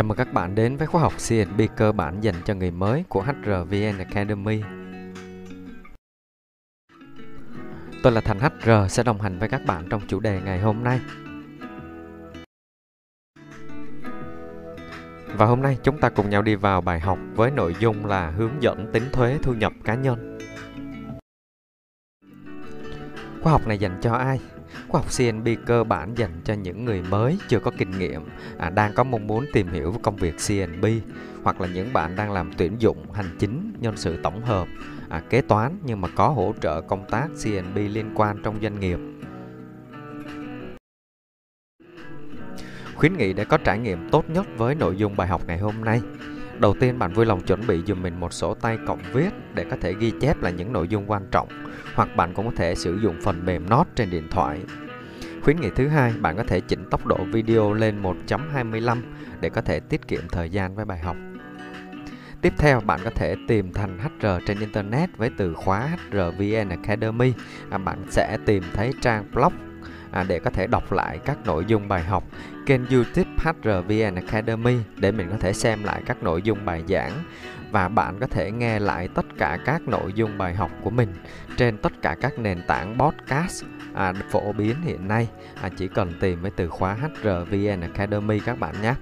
Chào mừng các bạn đến với khóa học CNB cơ bản dành cho người mới của HRVN Academy. Tôi là Thành HR sẽ đồng hành với các bạn trong chủ đề ngày hôm nay. Và hôm nay chúng ta cùng nhau đi vào bài học với nội dung là hướng dẫn tính thuế thu nhập cá nhân. Khóa học này dành cho ai? Khóa học CNB cơ bản dành cho những người mới chưa có kinh nghiệm, à, đang có mong muốn tìm hiểu công việc CNB hoặc là những bạn đang làm tuyển dụng, hành chính, nhân sự tổng hợp, à, kế toán nhưng mà có hỗ trợ công tác CNB liên quan trong doanh nghiệp. Khuyến nghị để có trải nghiệm tốt nhất với nội dung bài học ngày hôm nay. Đầu tiên bạn vui lòng chuẩn bị dùm mình một sổ tay cộng viết để có thể ghi chép lại những nội dung quan trọng hoặc bạn cũng có thể sử dụng phần mềm Note trên điện thoại. Khuyến nghị thứ hai, bạn có thể chỉnh tốc độ video lên 1.25 để có thể tiết kiệm thời gian với bài học. Tiếp theo, bạn có thể tìm thành HR trên Internet với từ khóa HRVN Academy. Bạn sẽ tìm thấy trang blog à, để có thể đọc lại các nội dung bài học kênh youtube HRVN Academy để mình có thể xem lại các nội dung bài giảng. Và bạn có thể nghe lại tất cả các nội dung bài học của mình trên tất cả các nền tảng podcast à, phổ biến hiện nay. À, chỉ cần tìm với từ khóa HRVN Academy các bạn nhé.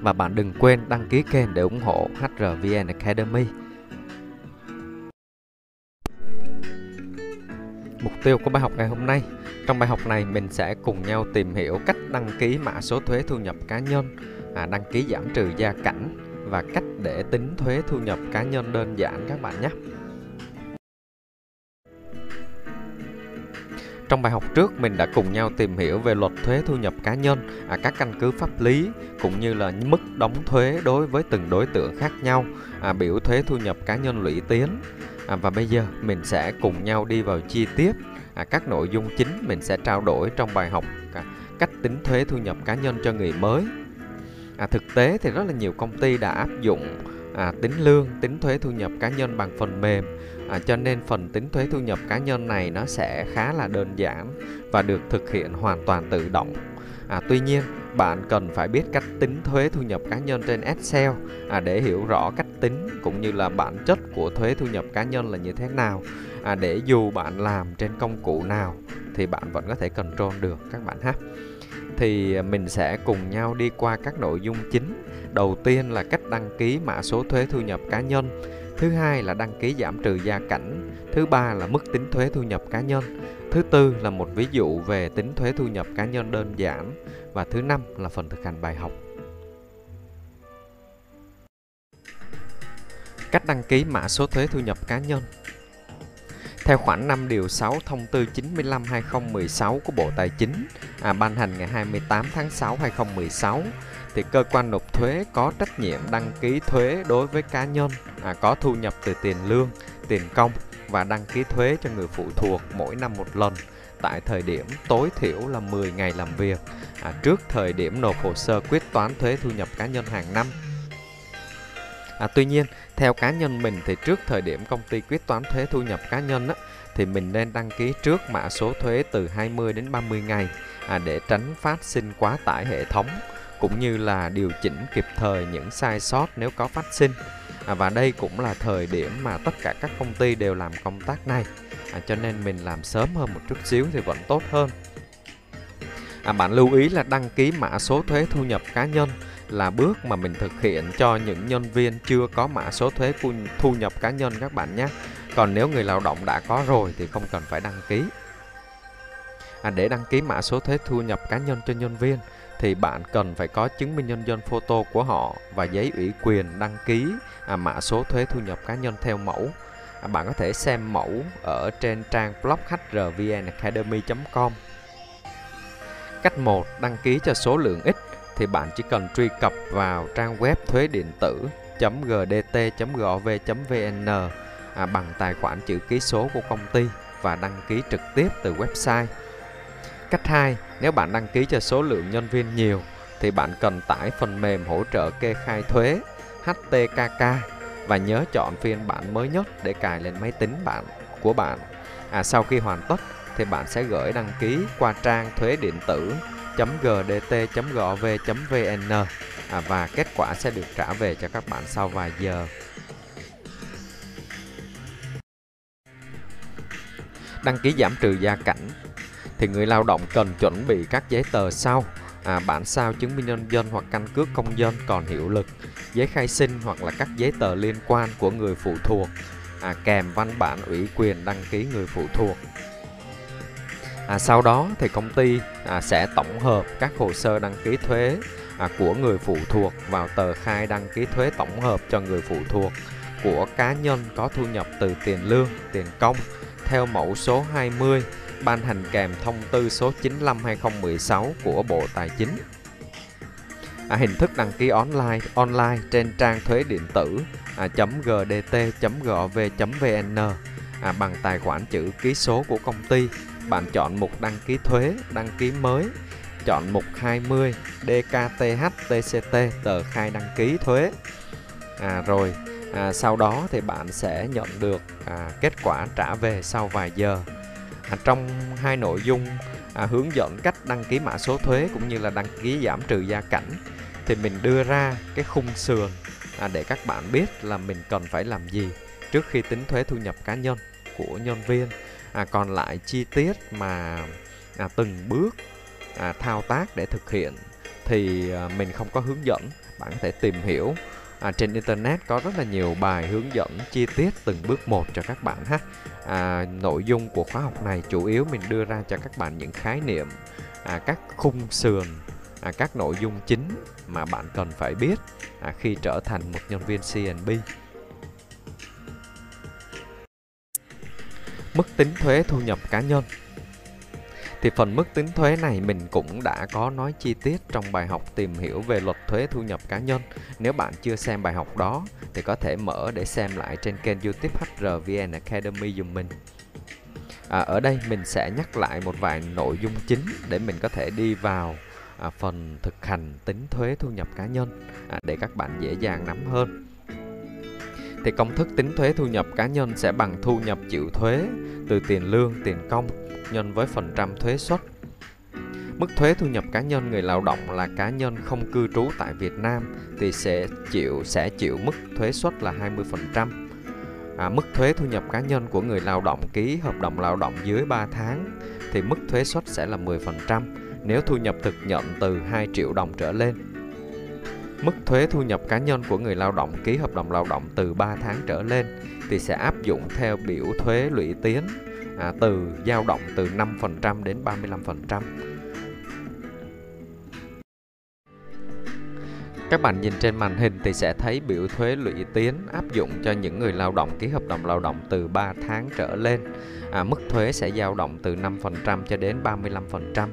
Và bạn đừng quên đăng ký kênh để ủng hộ HRVN Academy. Mục tiêu của bài học ngày hôm nay trong bài học này mình sẽ cùng nhau tìm hiểu cách đăng ký mã số thuế thu nhập cá nhân à, Đăng ký giảm trừ gia cảnh và cách để tính thuế thu nhập cá nhân đơn giản các bạn nhé Trong bài học trước mình đã cùng nhau tìm hiểu về luật thuế thu nhập cá nhân, à, các căn cứ pháp lý cũng như là mức đóng thuế đối với từng đối tượng khác nhau, à, biểu thuế thu nhập cá nhân lũy tiến. À, và bây giờ mình sẽ cùng nhau đi vào chi tiết à, các nội dung chính mình sẽ trao đổi trong bài học à, cách tính thuế thu nhập cá nhân cho người mới. À, thực tế thì rất là nhiều công ty đã áp dụng à, tính lương, tính thuế thu nhập cá nhân bằng phần mềm à, cho nên phần tính thuế thu nhập cá nhân này nó sẽ khá là đơn giản và được thực hiện hoàn toàn tự động à, tuy nhiên bạn cần phải biết cách tính thuế thu nhập cá nhân trên Excel. À, để hiểu rõ cách tính cũng như là bản chất của thuế thu nhập cá nhân là như thế nào. À, để dù bạn làm trên công cụ nào thì bạn vẫn có thể control được các bạn ha. Thì mình sẽ cùng nhau đi qua các nội dung chính. Đầu tiên là cách đăng ký mã số thuế thu nhập cá nhân. Thứ hai là đăng ký giảm trừ gia cảnh. Thứ ba là mức tính thuế thu nhập cá nhân. Thứ tư là một ví dụ về tính thuế thu nhập cá nhân đơn giản. Và thứ năm là phần thực hành bài học. Cách đăng ký mã số thuế thu nhập cá nhân theo khoản 5 điều 6 thông tư 95/2016 của Bộ Tài chính à, ban hành ngày 28 tháng 6 2016 thì cơ quan nộp thuế có trách nhiệm đăng ký thuế đối với cá nhân à, có thu nhập từ tiền lương, tiền công và đăng ký thuế cho người phụ thuộc mỗi năm một lần tại thời điểm tối thiểu là 10 ngày làm việc à, trước thời điểm nộp hồ sơ quyết toán thuế thu nhập cá nhân hàng năm. À, tuy nhiên, theo cá nhân mình thì trước thời điểm công ty quyết toán thuế thu nhập cá nhân á, thì mình nên đăng ký trước mã số thuế từ 20 đến 30 ngày à, để tránh phát sinh quá tải hệ thống cũng như là điều chỉnh kịp thời những sai sót nếu có phát sinh. À, và đây cũng là thời điểm mà tất cả các công ty đều làm công tác này. À, cho nên mình làm sớm hơn một chút xíu thì vẫn tốt hơn. À, bạn lưu ý là đăng ký mã số thuế thu nhập cá nhân là bước mà mình thực hiện cho những nhân viên chưa có mã số thuế thu nhập cá nhân các bạn nhé. Còn nếu người lao động đã có rồi thì không cần phải đăng ký. À, để đăng ký mã số thuế thu nhập cá nhân cho nhân viên thì bạn cần phải có chứng minh nhân dân photo của họ và giấy ủy quyền đăng ký à, mã số thuế thu nhập cá nhân theo mẫu. À, bạn có thể xem mẫu ở trên trang blog hrvnacademy.com. Cách 1. Đăng ký cho số lượng ít thì bạn chỉ cần truy cập vào trang web thuế điện tử gdt.gov.vn à, bằng tài khoản chữ ký số của công ty và đăng ký trực tiếp từ website. Cách 2, nếu bạn đăng ký cho số lượng nhân viên nhiều thì bạn cần tải phần mềm hỗ trợ kê khai thuế HTKK và nhớ chọn phiên bản mới nhất để cài lên máy tính bạn của bạn. À, sau khi hoàn tất thì bạn sẽ gửi đăng ký qua trang thuế điện tử gdt.gov.vn à, và kết quả sẽ được trả về cho các bạn sau vài giờ. Đăng ký giảm trừ gia cảnh thì người lao động cần chuẩn bị các giấy tờ sau. À, bản sao chứng minh nhân dân hoặc căn cước công dân còn hiệu lực, giấy khai sinh hoặc là các giấy tờ liên quan của người phụ thuộc, à, kèm văn bản ủy quyền đăng ký người phụ thuộc. À, sau đó thì công ty à, sẽ tổng hợp các hồ sơ đăng ký thuế à, của người phụ thuộc vào tờ khai đăng ký thuế tổng hợp cho người phụ thuộc của cá nhân có thu nhập từ tiền lương, tiền công. Theo mẫu số 20 ban hành kèm thông tư số 95/2016 của Bộ Tài chính. À, hình thức đăng ký online online trên trang thuế điện tử à, .gdt.gov.vn à, bằng tài khoản chữ ký số của công ty. Bạn chọn mục đăng ký thuế, đăng ký mới, chọn mục 20 DKTH TCT tờ khai đăng ký thuế. À, rồi à, sau đó thì bạn sẽ nhận được à, kết quả trả về sau vài giờ à, trong hai nội dung à, hướng dẫn cách đăng ký mã số thuế cũng như là đăng ký giảm trừ gia cảnh thì mình đưa ra cái khung sườn à, để các bạn biết là mình cần phải làm gì trước khi tính thuế thu nhập cá nhân của nhân viên. À, còn lại chi tiết mà à, từng bước à, thao tác để thực hiện thì à, mình không có hướng dẫn bạn có thể tìm hiểu à, trên internet có rất là nhiều bài hướng dẫn chi tiết từng bước một cho các bạn ha. À, nội dung của khóa học này chủ yếu mình đưa ra cho các bạn những khái niệm à, các khung sườn à, các nội dung chính mà bạn cần phải biết à, khi trở thành một nhân viên CNB mức tính thuế thu nhập cá nhân thì phần mức tính thuế này mình cũng đã có nói chi tiết trong bài học tìm hiểu về luật thuế thu nhập cá nhân. Nếu bạn chưa xem bài học đó thì có thể mở để xem lại trên kênh YouTube HRVN Academy dùm mình. À, ở đây mình sẽ nhắc lại một vài nội dung chính để mình có thể đi vào à, phần thực hành tính thuế thu nhập cá nhân à, để các bạn dễ dàng nắm hơn. Thì công thức tính thuế thu nhập cá nhân sẽ bằng thu nhập chịu thuế từ tiền lương, tiền công nhân với phần trăm thuế suất. Mức thuế thu nhập cá nhân người lao động là cá nhân không cư trú tại Việt Nam thì sẽ chịu sẽ chịu mức thuế suất là 20%. À, mức thuế thu nhập cá nhân của người lao động ký hợp đồng lao động dưới 3 tháng thì mức thuế suất sẽ là 10% nếu thu nhập thực nhận từ 2 triệu đồng trở lên. Mức thuế thu nhập cá nhân của người lao động ký hợp đồng lao động từ 3 tháng trở lên thì sẽ áp dụng theo biểu thuế lũy tiến à, từ dao động từ 5% đến 35%. Các bạn nhìn trên màn hình thì sẽ thấy biểu thuế lũy tiến áp dụng cho những người lao động ký hợp đồng lao động từ 3 tháng trở lên. À, mức thuế sẽ dao động từ 5% cho đến 35%.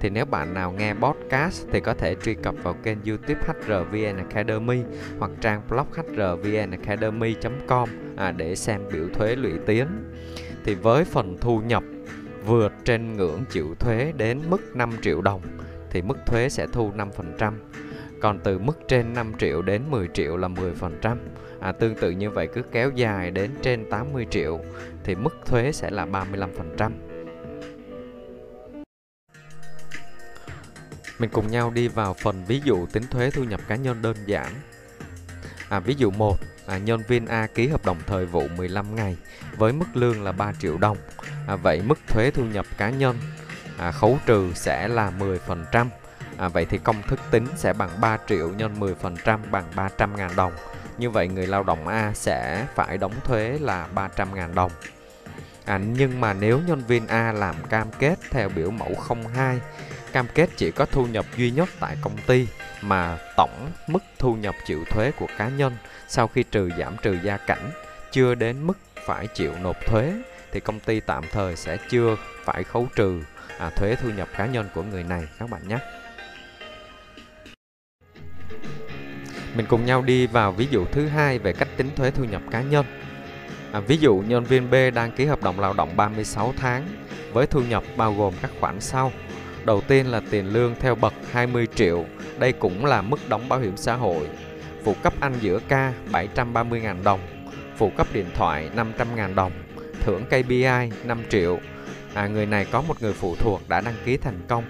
Thì nếu bạn nào nghe podcast thì có thể truy cập vào kênh YouTube HRVN Academy hoặc trang blog hrvnacademy.com à, để xem biểu thuế lũy tiến thì với phần thu nhập vượt trên ngưỡng chịu thuế đến mức 5 triệu đồng thì mức thuế sẽ thu 5%. Còn từ mức trên 5 triệu đến 10 triệu là 10%. À, tương tự như vậy cứ kéo dài đến trên 80 triệu thì mức thuế sẽ là 35%. Mình cùng nhau đi vào phần ví dụ tính thuế thu nhập cá nhân đơn giản. À, ví dụ 1, à, nhân viên A ký hợp đồng thời vụ 15 ngày với mức lương là 3 triệu đồng. À, vậy mức thuế thu nhập cá nhân à, khấu trừ sẽ là 10%. À, vậy thì công thức tính sẽ bằng 3 triệu nhân 10% bằng 300 ngàn đồng. Như vậy người lao động A sẽ phải đóng thuế là 300 ngàn đồng. À, nhưng mà nếu nhân viên A làm cam kết theo biểu mẫu 02, cam kết chỉ có thu nhập duy nhất tại công ty mà tổng mức thu nhập chịu thuế của cá nhân sau khi trừ giảm trừ gia cảnh chưa đến mức phải chịu nộp thuế thì công ty tạm thời sẽ chưa phải khấu trừ à, thuế thu nhập cá nhân của người này các bạn nhé. Mình cùng nhau đi vào ví dụ thứ hai về cách tính thuế thu nhập cá nhân. À, ví dụ nhân viên B đăng ký hợp đồng lao động 36 tháng với thu nhập bao gồm các khoản sau. Đầu tiên là tiền lương theo bậc 20 triệu, đây cũng là mức đóng bảo hiểm xã hội. Phụ cấp ăn giữa ca 730.000 đồng, phụ cấp điện thoại 500.000 đồng, thưởng KPI 5 triệu. À, người này có một người phụ thuộc đã đăng ký thành công.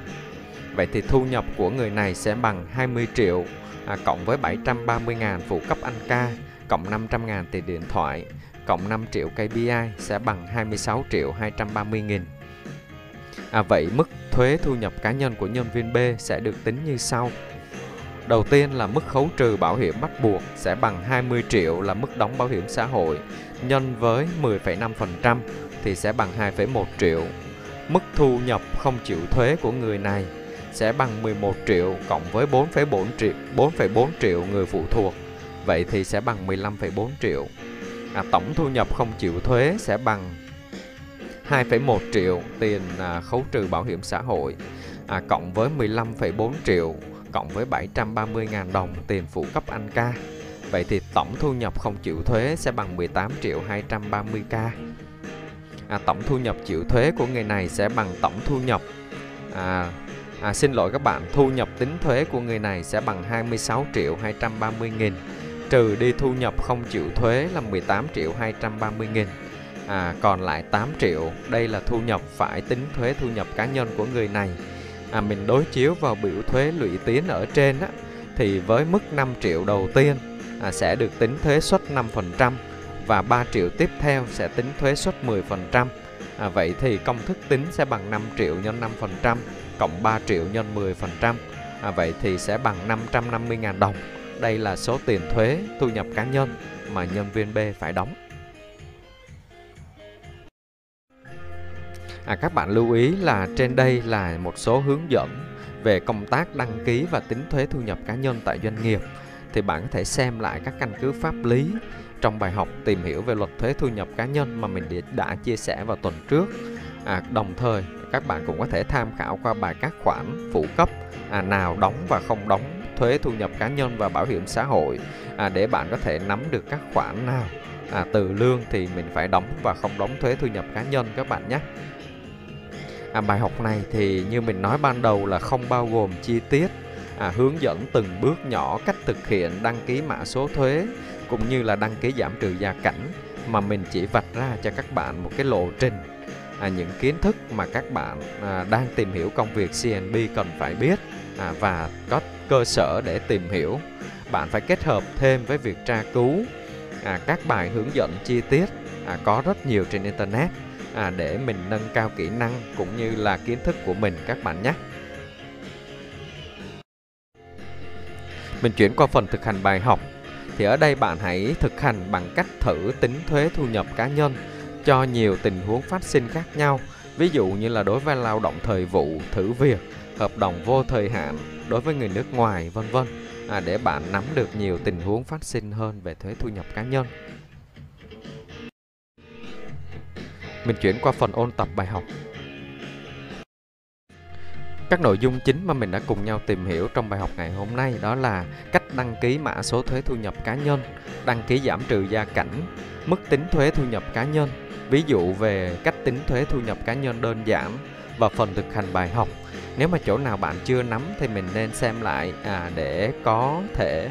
Vậy thì thu nhập của người này sẽ bằng 20 triệu à, cộng với 730 ngàn phụ cấp anh ca cộng 500 ngàn tiền điện thoại cộng 5 triệu KPI sẽ bằng 26 triệu 230 nghìn. À, vậy mức thuế thu nhập cá nhân của nhân viên B sẽ được tính như sau. Đầu tiên là mức khấu trừ bảo hiểm bắt buộc sẽ bằng 20 triệu là mức đóng bảo hiểm xã hội nhân với 10,5% thì sẽ bằng 2,1 triệu. Mức thu nhập không chịu thuế của người này sẽ bằng 11 triệu cộng với 4,4 triệu 4,4 triệu người phụ thuộc. Vậy thì sẽ bằng 15,4 triệu. À, tổng thu nhập không chịu thuế sẽ bằng 2,1 triệu tiền à, khấu trừ bảo hiểm xã hội à, cộng với 15,4 triệu cộng với 730.000 đồng tiền phụ cấp anh ca. Vậy thì tổng thu nhập không chịu thuế sẽ bằng 18 triệu 230k. À, tổng thu nhập chịu thuế của người này sẽ bằng tổng thu nhập à, à, xin lỗi các bạn thu nhập tính thuế của người này sẽ bằng 26 triệu 230 nghìn. Trừ đi thu nhập không chịu thuế là 18 triệu 230 nghìn. À, còn lại 8 triệu đây là thu nhập phải tính thuế thu nhập cá nhân của người này. À, mình đối chiếu vào biểu thuế lũy tiến ở trên á, thì với mức 5 triệu đầu tiên à, sẽ được tính thuế suất 5% và 3 triệu tiếp theo sẽ tính thuế suất 10%. À, vậy thì công thức tính sẽ bằng 5 triệu nhân 5% cộng 3 triệu nhân 10%. À, vậy thì sẽ bằng 550.000 đồng. Đây là số tiền thuế thu nhập cá nhân mà nhân viên B phải đóng. À, các bạn lưu ý là trên đây là một số hướng dẫn về công tác đăng ký và tính thuế thu nhập cá nhân tại doanh nghiệp thì bạn có thể xem lại các căn cứ pháp lý trong bài học tìm hiểu về luật thuế thu nhập cá nhân mà mình đã chia sẻ vào tuần trước. À, đồng thời các bạn cũng có thể tham khảo qua bài các khoản phụ cấp à, nào đóng và không đóng thuế thu nhập cá nhân và bảo hiểm xã hội à, để bạn có thể nắm được các khoản nào à, từ lương thì mình phải đóng và không đóng thuế thu nhập cá nhân các bạn nhé. À, bài học này thì như mình nói ban đầu là không bao gồm chi tiết à, hướng dẫn từng bước nhỏ cách thực hiện đăng ký mã số thuế cũng như là đăng ký giảm trừ gia cảnh mà mình chỉ vạch ra cho các bạn một cái lộ trình à, những kiến thức mà các bạn à, đang tìm hiểu công việc CNB cần phải biết à, và có cơ sở để tìm hiểu bạn phải kết hợp thêm với việc tra cứu à, các bài hướng dẫn chi tiết à, có rất nhiều trên internet à, để mình nâng cao kỹ năng cũng như là kiến thức của mình các bạn nhé. Mình chuyển qua phần thực hành bài học. Thì ở đây bạn hãy thực hành bằng cách thử tính thuế thu nhập cá nhân cho nhiều tình huống phát sinh khác nhau. Ví dụ như là đối với lao động thời vụ, thử việc, hợp đồng vô thời hạn đối với người nước ngoài vân vân à, để bạn nắm được nhiều tình huống phát sinh hơn về thuế thu nhập cá nhân. Mình chuyển qua phần ôn tập bài học. Các nội dung chính mà mình đã cùng nhau tìm hiểu trong bài học ngày hôm nay đó là cách đăng ký mã số thuế thu nhập cá nhân, đăng ký giảm trừ gia cảnh, mức tính thuế thu nhập cá nhân, ví dụ về cách tính thuế thu nhập cá nhân đơn giản và phần thực hành bài học. Nếu mà chỗ nào bạn chưa nắm thì mình nên xem lại à, để có thể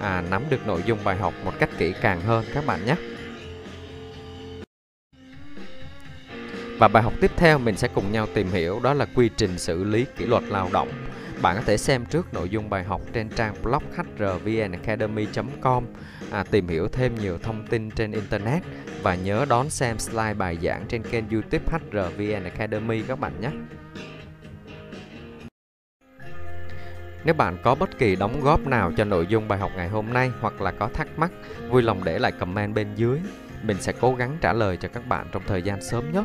à, nắm được nội dung bài học một cách kỹ càng hơn các bạn nhé. Và bài học tiếp theo mình sẽ cùng nhau tìm hiểu đó là quy trình xử lý kỷ luật lao động. Bạn có thể xem trước nội dung bài học trên trang blog hrvnacademy.com à, tìm hiểu thêm nhiều thông tin trên Internet và nhớ đón xem slide bài giảng trên kênh youtube HRVN Academy các bạn nhé. Nếu bạn có bất kỳ đóng góp nào cho nội dung bài học ngày hôm nay hoặc là có thắc mắc, vui lòng để lại comment bên dưới. Mình sẽ cố gắng trả lời cho các bạn trong thời gian sớm nhất.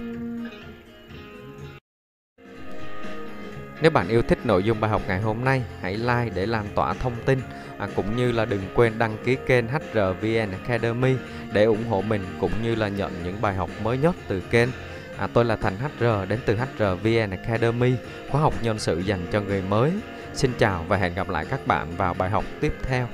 Nếu bạn yêu thích nội dung bài học ngày hôm nay, hãy like để lan tỏa thông tin à, cũng như là đừng quên đăng ký kênh HRVN Academy để ủng hộ mình cũng như là nhận những bài học mới nhất từ kênh. À, tôi là Thành HR đến từ HRVN Academy, khóa học nhân sự dành cho người mới. Xin chào và hẹn gặp lại các bạn vào bài học tiếp theo.